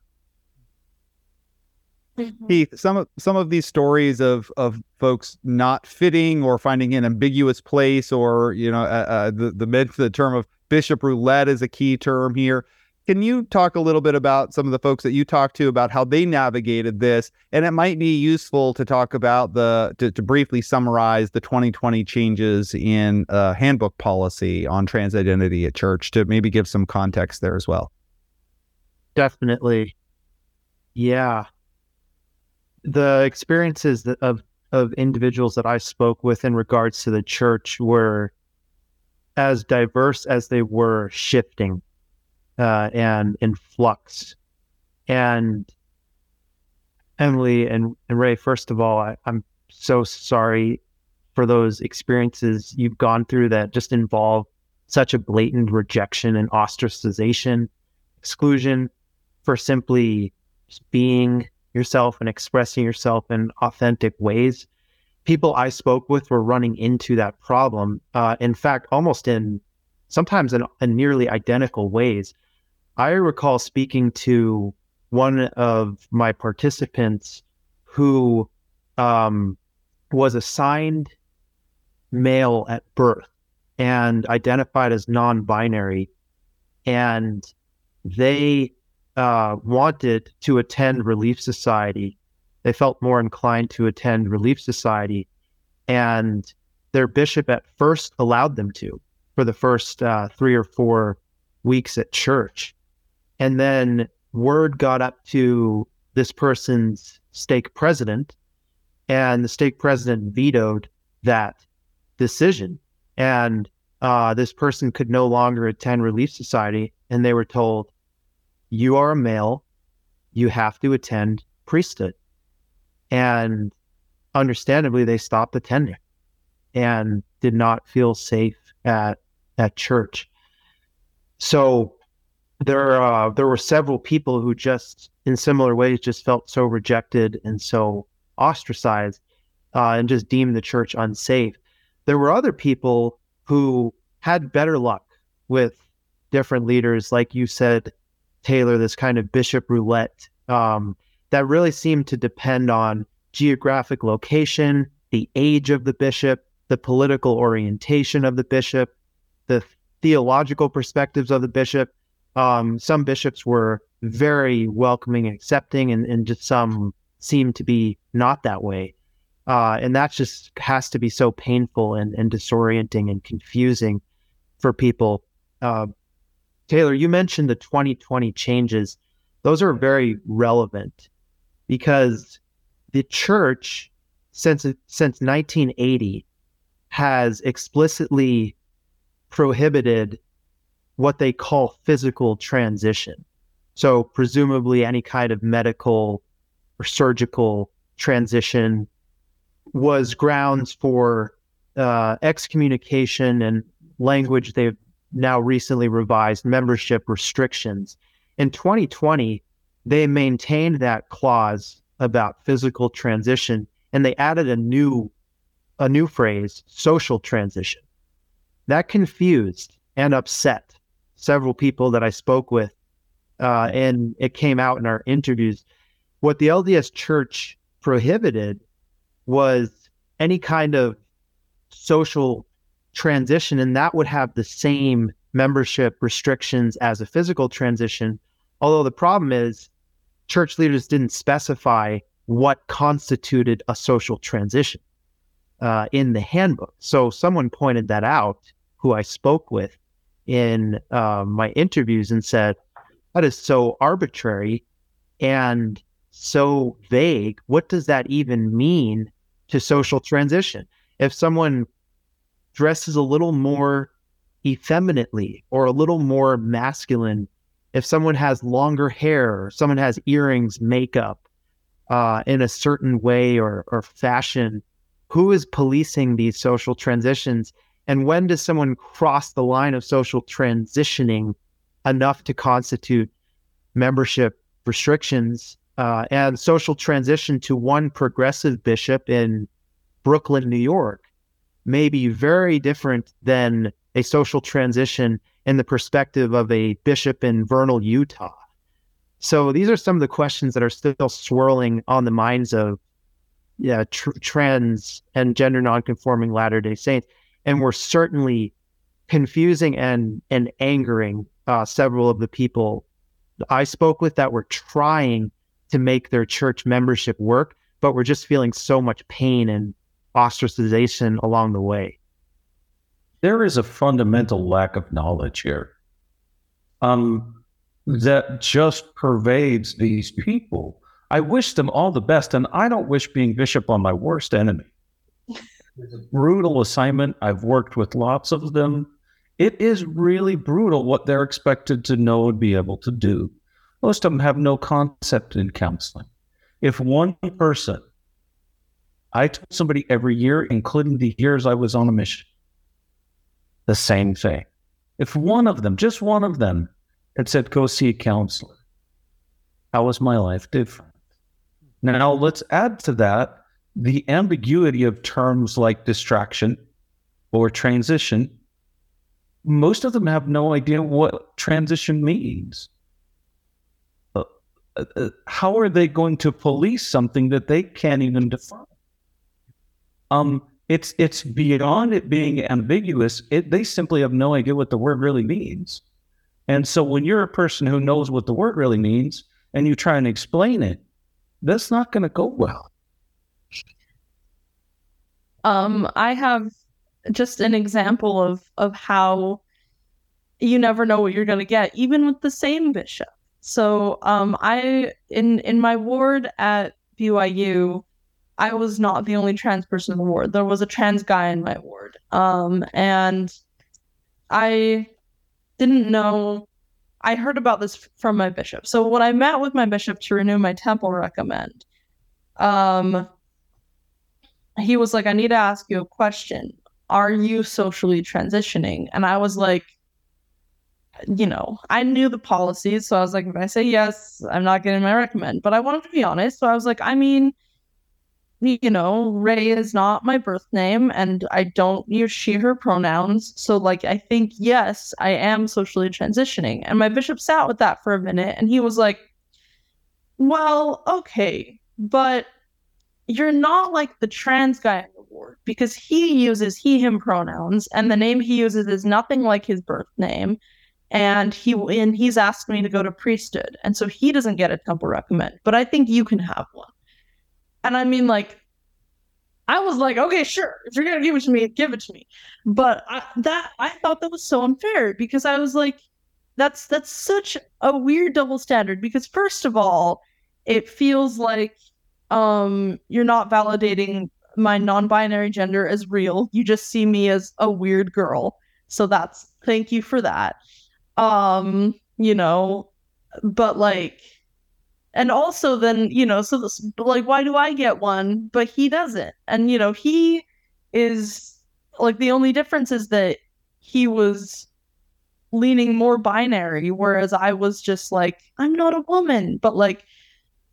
Mm-hmm. Keith, some of some of these stories of of folks not fitting or finding an ambiguous place, or you know, uh, uh, the the the term of bishop roulette is a key term here. Can you talk a little bit about some of the folks that you talked to about how they navigated this? And it might be useful to talk about the to, to briefly summarize the 2020 changes in uh, handbook policy on trans identity at church to maybe give some context there as well. Definitely, yeah. The experiences that, of of individuals that I spoke with in regards to the church were as diverse as they were shifting uh, and in flux. And Emily and, and Ray, first of all, I, I'm so sorry for those experiences you've gone through that just involve such a blatant rejection and ostracization, exclusion for simply being yourself and expressing yourself in authentic ways. People I spoke with were running into that problem. Uh, in fact, almost in sometimes in, in nearly identical ways. I recall speaking to one of my participants who um, was assigned male at birth and identified as non binary. And they uh, wanted to attend Relief Society. They felt more inclined to attend Relief Society. And their bishop at first allowed them to for the first uh, three or four weeks at church. And then word got up to this person's stake president, and the stake president vetoed that decision. And uh, this person could no longer attend Relief Society. And they were told, You are a male, you have to attend priesthood. And understandably, they stopped attending and did not feel safe at, at church. So there uh, there were several people who just in similar ways just felt so rejected and so ostracized uh, and just deemed the church unsafe. There were other people who had better luck with different leaders, like you said, Taylor, this kind of bishop roulette um, that really seemed to depend on geographic location, the age of the bishop, the political orientation of the bishop, the theological perspectives of the bishop, um, some bishops were very welcoming and accepting, and, and just some seemed to be not that way. Uh, and that just has to be so painful and, and disorienting and confusing for people. Uh, Taylor, you mentioned the 2020 changes. Those are very relevant because the church, since since 1980, has explicitly prohibited what they call physical transition. So, presumably, any kind of medical or surgical transition was grounds for uh, excommunication and language they've now recently revised membership restrictions. In 2020, they maintained that clause about physical transition and they added a new a new phrase, social transition. That confused and upset several people that I spoke with, uh, and it came out in our interviews. What the LDS Church prohibited was any kind of social transition, and that would have the same membership restrictions as a physical transition. Although the problem is, church leaders didn't specify what constituted a social transition uh, in the handbook. So someone pointed that out, who I spoke with in uh, my interviews, and said, "That is so arbitrary and so vague. What does that even mean to social transition? If someone dresses a little more effeminately or a little more masculine, if someone has longer hair, someone has earrings, makeup uh, in a certain way or, or fashion, who is policing these social transitions? And when does someone cross the line of social transitioning enough to constitute membership restrictions uh, and social transition to one progressive bishop in Brooklyn, New York? May be very different than a social transition in the perspective of a bishop in Vernal, Utah. So these are some of the questions that are still swirling on the minds of yeah, tr- trans and gender nonconforming Latter Day Saints, and we're certainly confusing and and angering uh, several of the people I spoke with that were trying to make their church membership work, but we're just feeling so much pain and ostracization along the way? There is a fundamental lack of knowledge here um, that just pervades these people. I wish them all the best, and I don't wish being bishop on my worst enemy. It's a brutal assignment. I've worked with lots of them. It is really brutal what they're expected to know and be able to do. Most of them have no concept in counseling. If one person I told somebody every year, including the years I was on a mission, the same thing. If one of them, just one of them, had said, go see a counselor, how was my life different? Now, let's add to that the ambiguity of terms like distraction or transition. Most of them have no idea what transition means. Uh, uh, uh how are they going to police something that they can't even define? Um, it's it's beyond it being ambiguous. It, they simply have no idea what the word really means. And so when you're a person who knows what the word really means and you try and explain it, that's not going to go well. Um, I have just an example of of how you never know what you're going to get, even with the same bishop. So, um, I in in my ward at BYU, I was not the only trans person in the ward. There was a trans guy in my ward. Um, and I didn't know. I heard about this from my bishop. So when I met with my bishop to renew my temple recommend, um, he was like, "I need to ask you a question. Are you socially transitioning?" And I was like, you know, I knew the policies, so I was like, if I say yes, I'm not getting my recommend. But I wanted to be honest, so I was like, I mean you know, Ray is not my birth name and I don't use she, her pronouns. So, like, I think, yes, I am socially transitioning. And my bishop sat with that for a minute and he was like, well, okay, but you're not like the trans guy in the ward because he uses he, him pronouns and the name he uses is nothing like his birth name. And he and he's asked me to go to priesthood. And so he doesn't get a temple recommend, but I think you can have one. And I mean, like, I was like, okay, sure. If you're gonna give it to me, give it to me. But I, that I thought that was so unfair because I was like, that's that's such a weird double standard. Because first of all, it feels like um you're not validating my non-binary gender as real. You just see me as a weird girl. So that's thank you for that. Um, you know, but like and also then you know so this, like why do i get one but he doesn't? And you know he is like the only difference is that he was leaning more binary whereas i was just like i'm not a woman but like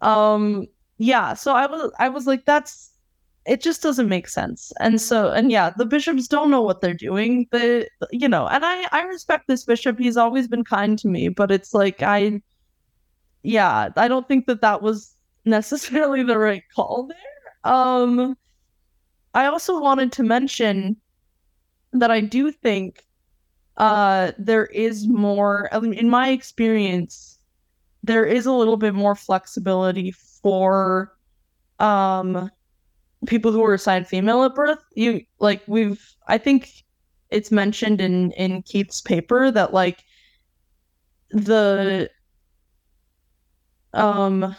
um yeah so i was i was like that's it just doesn't make sense. And so and yeah the bishops don't know what they're doing the you know and i i respect this bishop. He's always been kind to me but it's like i yeah, I don't think that that was necessarily the right call there. Um, I also wanted to mention that I do think uh, there is more, in my experience, there is a little bit more flexibility for um, people who are assigned female at birth. You like we've, I think it's mentioned in in Keith's paper that like the um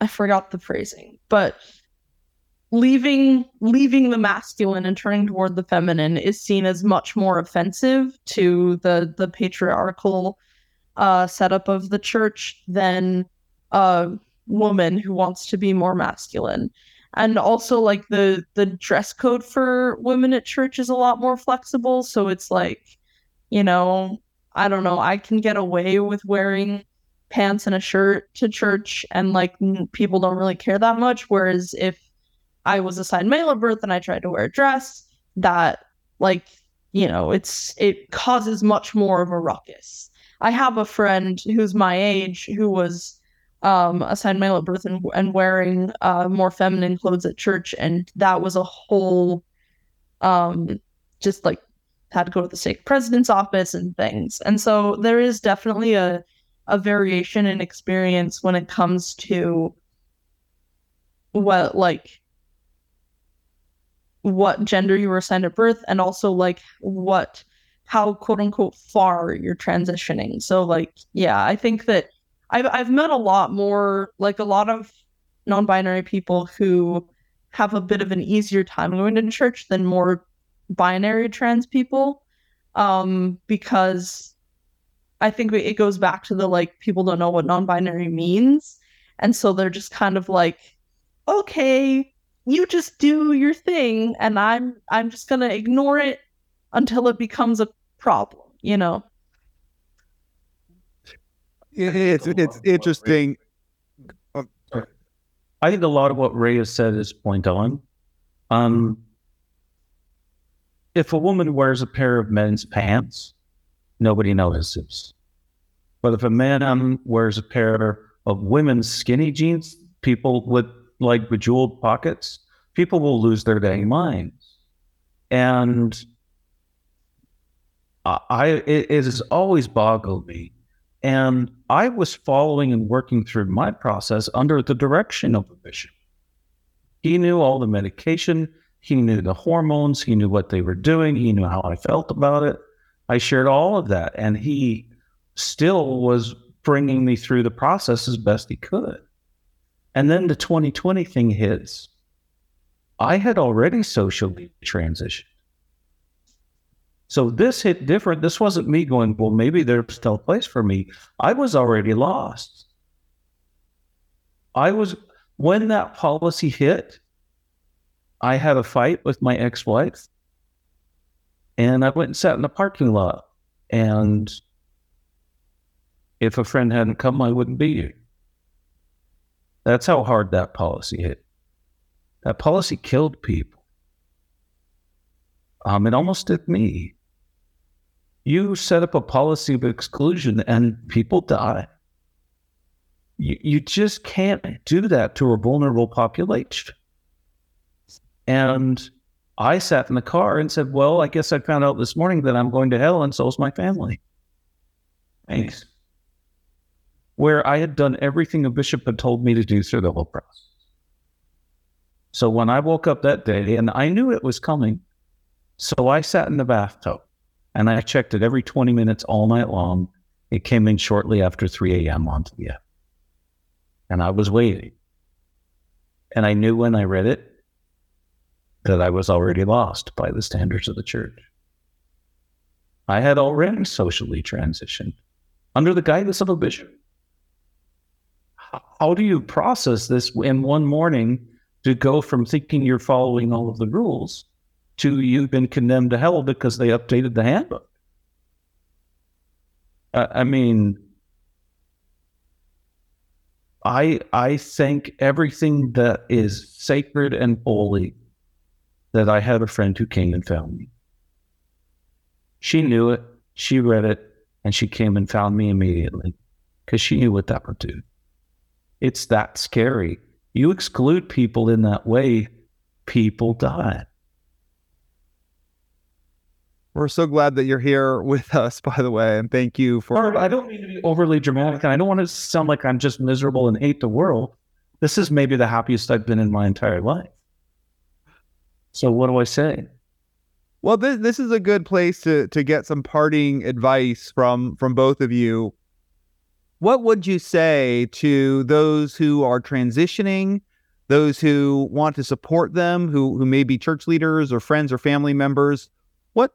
I forgot the phrasing, but leaving leaving the masculine and turning toward the feminine is seen as much more offensive to the the patriarchal uh, setup of the church than a woman who wants to be more masculine. And also like the the dress code for women at church is a lot more flexible, so it's like you know I don't know, I can get away with wearing pants and a shirt to church and like people don't really care that much. Whereas if I was assigned male at birth and I tried to wear a dress, that like, you know, it's it causes much more of a ruckus. I have a friend who's my age who was um, assigned male at birth and, and wearing uh, more feminine clothes at church, and that was a whole um, just like had to go to the stake president's office and things. And so there is definitely a a variation in experience when it comes to what like what gender you were assigned at birth and also like what how quote unquote far you're transitioning. So like yeah, I think that I've I've met a lot more like a lot of non-binary people who have a bit of an easier time going to church than more binary trans people um because i think it goes back to the like people don't know what non-binary means. And so they're just kind of like okay you just do your thing and i'm i'm just going to ignore it until it becomes a problem you know? It's it's interesting. I think a lot of what ray has said is point on. Um if a woman wears a pair of men's pants, nobody notices. But if a man um, wears a pair of women's skinny jeans, people with like bejeweled pockets, people will lose their dang minds. And I, it, it has always boggled me. And I was following and working through my process under the direction of a bishop. He knew all the medication he knew the hormones. He knew what they were doing. He knew how I felt about it. I shared all of that. And he still was bringing me through the process as best he could. And then the 2020 thing hits. I had already socially transitioned. So this hit different. This wasn't me going, well, maybe there's still a place for me. I was already lost. I was, when that policy hit, I had a fight with my ex wife and I went and sat in the parking lot. And if a friend hadn't come, I wouldn't be here. That's how hard that policy hit. That policy killed people. Um, it almost did me. You set up a policy of exclusion and people die. You, you just can't do that to a vulnerable population. And I sat in the car and said, Well, I guess I found out this morning that I'm going to hell, and so is my family. Thanks. Where I had done everything a bishop had told me to do through the whole process. So when I woke up that day, and I knew it was coming, so I sat in the bathtub and I checked it every 20 minutes all night long. It came in shortly after 3 a.m. onto the app. And I was waiting. And I knew when I read it that I was already lost by the standards of the church. I had already socially transitioned under the guidance of a bishop. How do you process this in one morning to go from thinking you're following all of the rules to you've been condemned to hell because they updated the handbook? I mean, I I think everything that is sacred and holy that I had a friend who came and found me. She knew it, she read it, and she came and found me immediately because she knew what that would do. It's that scary. You exclude people in that way, people die. We're so glad that you're here with us, by the way, and thank you for. I don't mean to be overly dramatic, and I don't want to sound like I'm just miserable and hate the world. This is maybe the happiest I've been in my entire life. So what do I say? Well, this this is a good place to to get some parting advice from from both of you. What would you say to those who are transitioning, those who want to support them, who who may be church leaders or friends or family members? What,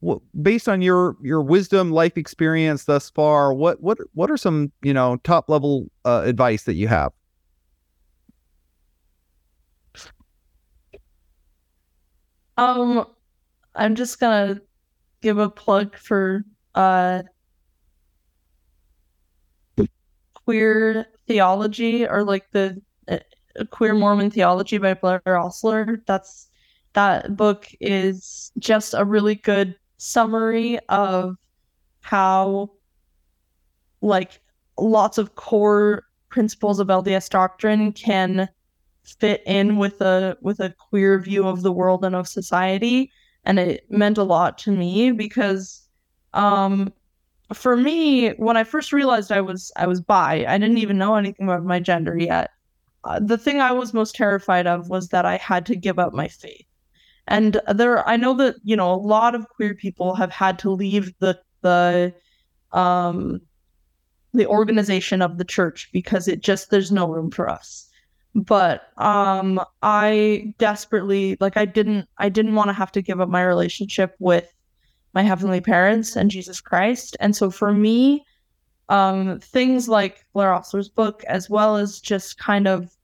what based on your your wisdom, life experience thus far, what what what are some you know top level uh, advice that you have? Um, I'm just gonna give a plug for uh queer theology or like the uh, queer Mormon theology by Blaire Ostler. That's that book is just a really good summary of how like lots of core principles of LDS doctrine can fit in with a with a queer view of the world and of society. And it meant a lot to me because um for me when i first realized i was i was bi i didn't even know anything about my gender yet. Uh, the thing i was most terrified of was that i had to give up my faith. And there i know that you know a lot of queer people have had to leave the the um the organization of the church because it just there's no room for us but um i desperately like i didn't i didn't want to have to give up my relationship with my heavenly parents and jesus christ. And so for me um things like blaire ostler's book as well as just kind of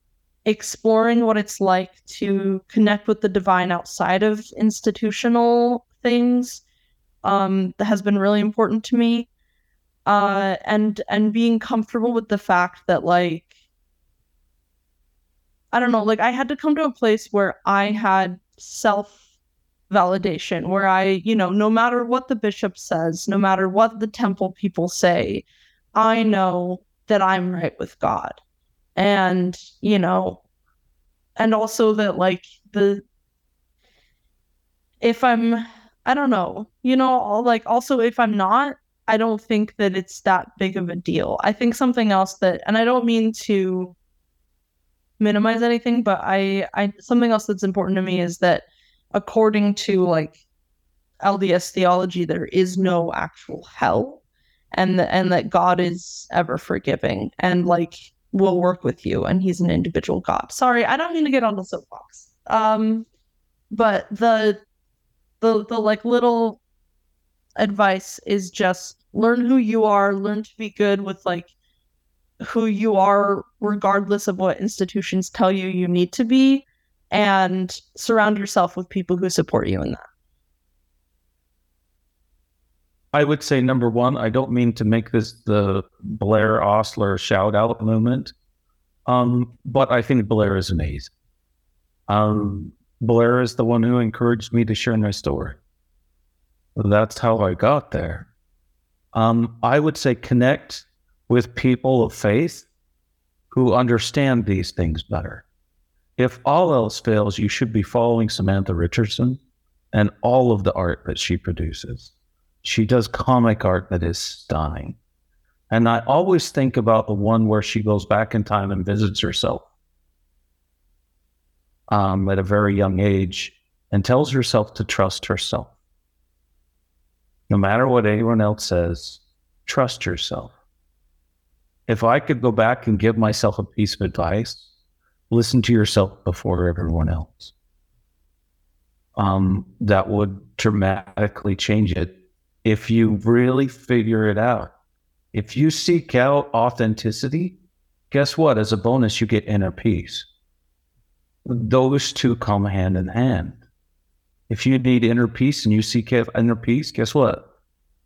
exploring what it's like to connect with the divine outside of institutional things um that has been really important to me. Uh and and being comfortable with the fact that like I don't know, mm-hmm. like I had to come to a place where I mm-hmm. had self validation, where I, you know, no matter what the bishop says, no mm-hmm. matter what the temple people say, I know that I'm right with God. And, you know, and also that like the if I'm I don't know, you know, like also if I'm not, I don't think that it's that big of a deal. I think something else that and I don't mean to minimize anything, but I, I something else that's important to me is that according to like LDS theology, there is no actual hell, and the, and that God is ever forgiving and like will work with you, and He's an individual God. Sorry, I don't mean to get on the soapbox. Um, but the the the like little advice is just learn who you are, learn to be good with like who you are, regardless of what institutions tell you you need to be, and surround yourself with people who support you in that. I would say number one, I don't mean to make this the Blaire Ostler shout out moment, um, but I think Blaire is amazing. Um, Blaire is the one who encouraged me to share my story. That's how I got there. Um, I would say connect with people of faith who understand these things better. If all else fails, you should be following Samantha Richardson and all of the art that she produces. She does comic art that is stunning. And I always think about the one where she goes back in time and visits herself. um, at a very young age and tells herself to trust herself. No matter what anyone else says, trust yourself. If I could go back and give myself a piece of advice, listen to yourself before everyone else. Um, that would dramatically change it if you really figure it out. If you seek out authenticity, guess what? As a bonus, you get inner peace. Those two come hand in hand. If you need inner peace and you seek inner peace, guess what?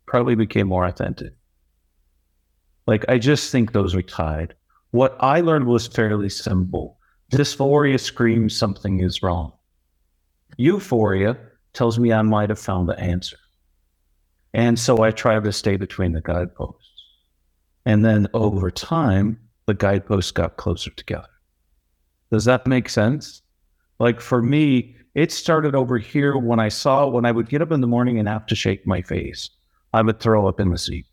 Probably became more authentic. Like, I just think those are tied. What I learned was fairly simple. Dysphoria screams something is wrong. Euphoria tells me I might have found the answer. And so I try to stay between the guideposts. And then over time, the guideposts got closer together. Does that make sense? Like for me, it started over here when I saw when I would get up in the morning and have to shake my face. I would throw up in the seat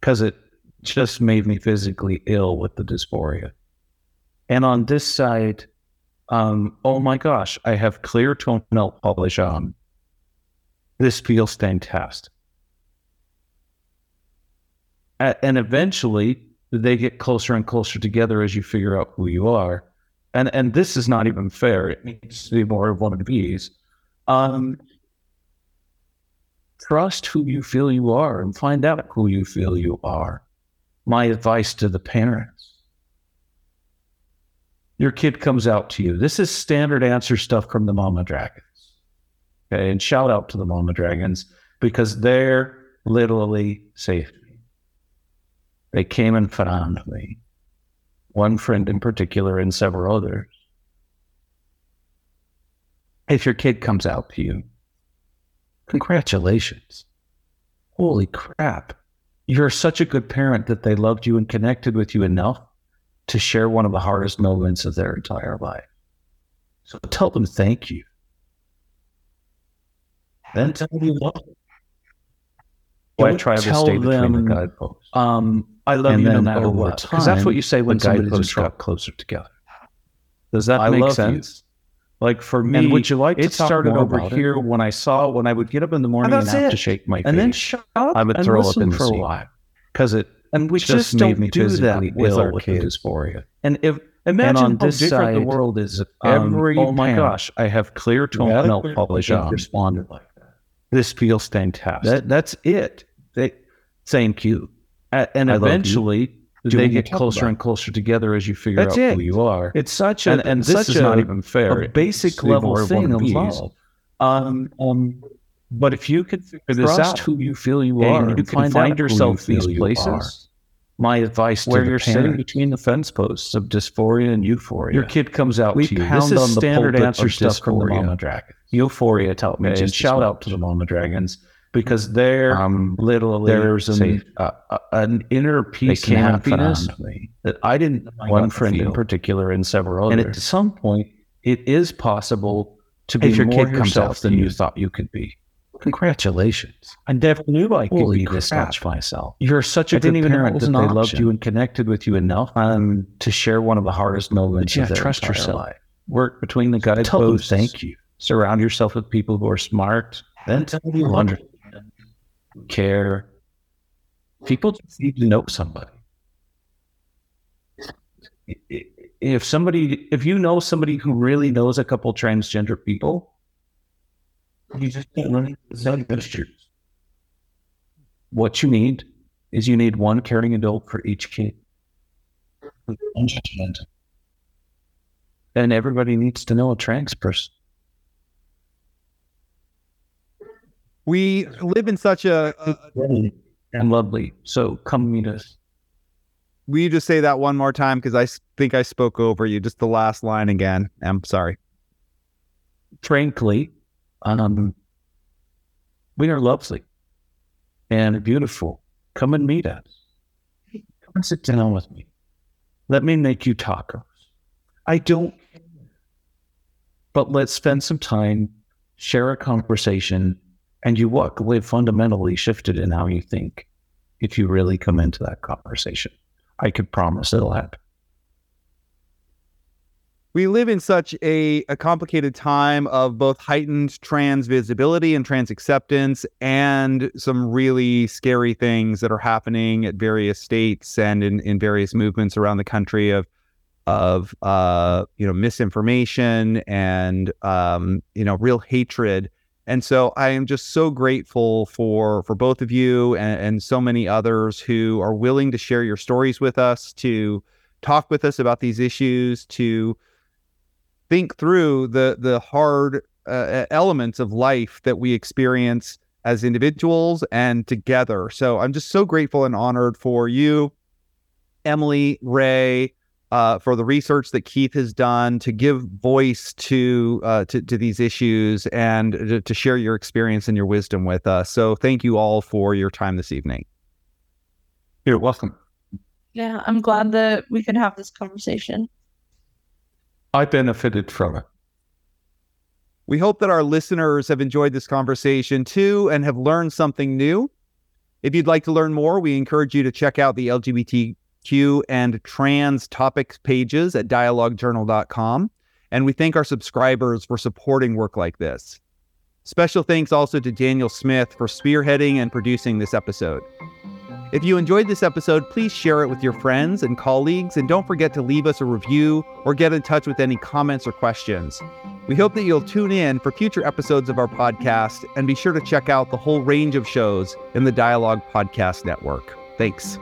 because it just made me physically ill with the dysphoria. And on this side, um, oh my gosh, I have clear tone nail polish on. This feels fantastic. And eventually, they get closer and closer together as you figure out who you are. And and this is not even fair. It needs to be more of one of these. Um, trust who you feel you are and find out who you feel you are. My advice to the parents. Your kid comes out to you. This is standard answer stuff from the Mama Dragons. Okay. And shout out to the Mama Dragons because they're literally saved me. They came and found me. One friend in particular and several others. If your kid comes out to you, congratulations. Holy crap. You're such a good parent that they loved you and connected with you enough to share one of the hardest moments of their entire life. So tell them thank you. Then tell them you love them. Why try to stay between the them, guideposts? Um, I love and you no matter what. Because that's what you say when when guideposts got closer together. Does that I make love you. Like for me, And would you like to it started over about it? here when I saw when I would get up in the morning and, have to shake my and then shut up I would and throw up in the for a while. because it And we just, just, made don't me do that with our with kids. the dysphoria. And if And imagine on how this different side, the world is. If um, oh my parent gosh, I have clear tone Yeah. polish on. responded like that. This feels fantastic. That that's it. They, Thank you. A- And I eventually, you they get closer about and closer together as you figure That's out who you are. it's such a and, and this such is a, not even fair. a basic level thing love. Um, um, but if you could figure this out, who you feel you and are, you can find, yourself you these you places. are. My advice Where you're sitting between the fence posts of dysphoria and euphoria. your kid comes out we to you. pound This is on the standard answer stuff from the dysphoria. Mama Dragon. Euphoria tell me And shout out to the Mama Dragons because they're um, literally there's an, uh, an inner peace and happiness that I didn't One friend in particular and several others. And at some point, it is possible to be if your more kid comes yourself than you you thought you could be. Congratulations. I never knew I could Holy be this much myself. You're such a I didn't even parent that they loved you and connected with you enough um, to share one of the hardest moments yeah, of their trust yourself. life. Work between the Tell them thank you. Surround yourself with people who are smart. Then tell them you who care. People just need to know somebody. If somebody, if you know somebody who really knows a couple transgender people, you just don't know pictures. What you need is you need one caring adult for each kid. And everybody needs to know a trans person. We live in such a, a and lovely. So come meet us. will you just say that one more time? Because I think I spoke over you. Just the last line again. I'm sorry. Frankly, um, we are lovely and beautiful. Come and meet us. Come and sit down with me. Let me make you tacos. I don't, but let's spend some time, share a conversation, and you walk away fundamentally shifted in how you think if you really come into that conversation. I could promise it'll happen. we live in such a, a complicated time of both heightened trans visibility and trans acceptance and some really scary things that are happening at various states and in, in various movements around the country of of uh, you know misinformation and um, you know real hatred and so I am just so grateful for for both of you and, and so many others who are willing to share your stories with us to talk with us about these issues to think through the the hard uh, elements of life that we experience as individuals and together. So I'm just so grateful and honored for you, Emily, Ray, uh, for the research that Keith has done to give voice to uh, to, to, these issues and to, to share your experience and your wisdom with us. So thank you all for your time this evening. You're welcome. Yeah, I'm glad that we could have this conversation. I benefited from it. We hope that our listeners have enjoyed this conversation too and have learned something new. If you'd like to learn more, we encourage you to check out the LGBTQ and trans topics pages at dialoguejournal.com. And we thank our subscribers for supporting work like this. Special thanks also to Daniel Smith for spearheading and producing this episode. If you enjoyed this episode, please share it with your friends and colleagues, and don't forget to leave us a review or get in touch with any comments or questions. We hope that you'll tune in for future episodes of our podcast and be sure to check out the whole range of shows in the Dialogue Podcast Network. Thanks.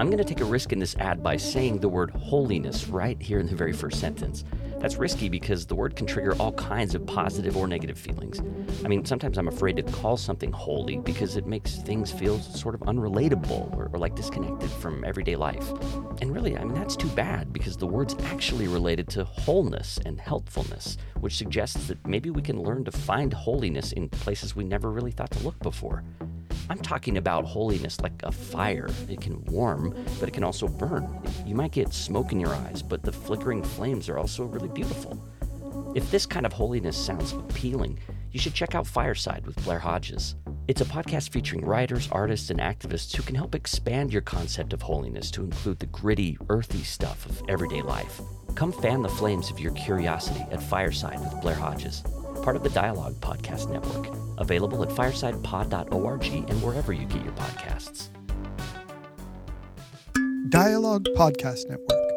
I'm going to take a risk in this ad by saying the word holiness right here in the very first sentence. That's risky because the word can trigger all kinds of positive or negative feelings. I mean, sometimes I'm afraid to call something holy because it makes things feel sort of unrelatable or, or, like disconnected from everyday life. And really, I mean, that's too bad because the word's actually related to wholeness and helpfulness, which suggests that maybe we can learn to find holiness in places we never really thought to look before. I'm talking about holiness like a fire. It can warm, but it can also burn. You might get smoke in your eyes, but the flickering flames are also really beautiful. If this kind of holiness sounds appealing, you should check out Fireside with Blair Hodges. It's a podcast featuring writers, artists, and activists who can help expand your concept of holiness to include the gritty, earthy stuff of everyday life. Come fan the flames of your curiosity at Fireside with Blair Hodges part of the Dialogue Podcast Network, available at firesidepod.org and wherever you get your podcasts. Dialogue Podcast Network.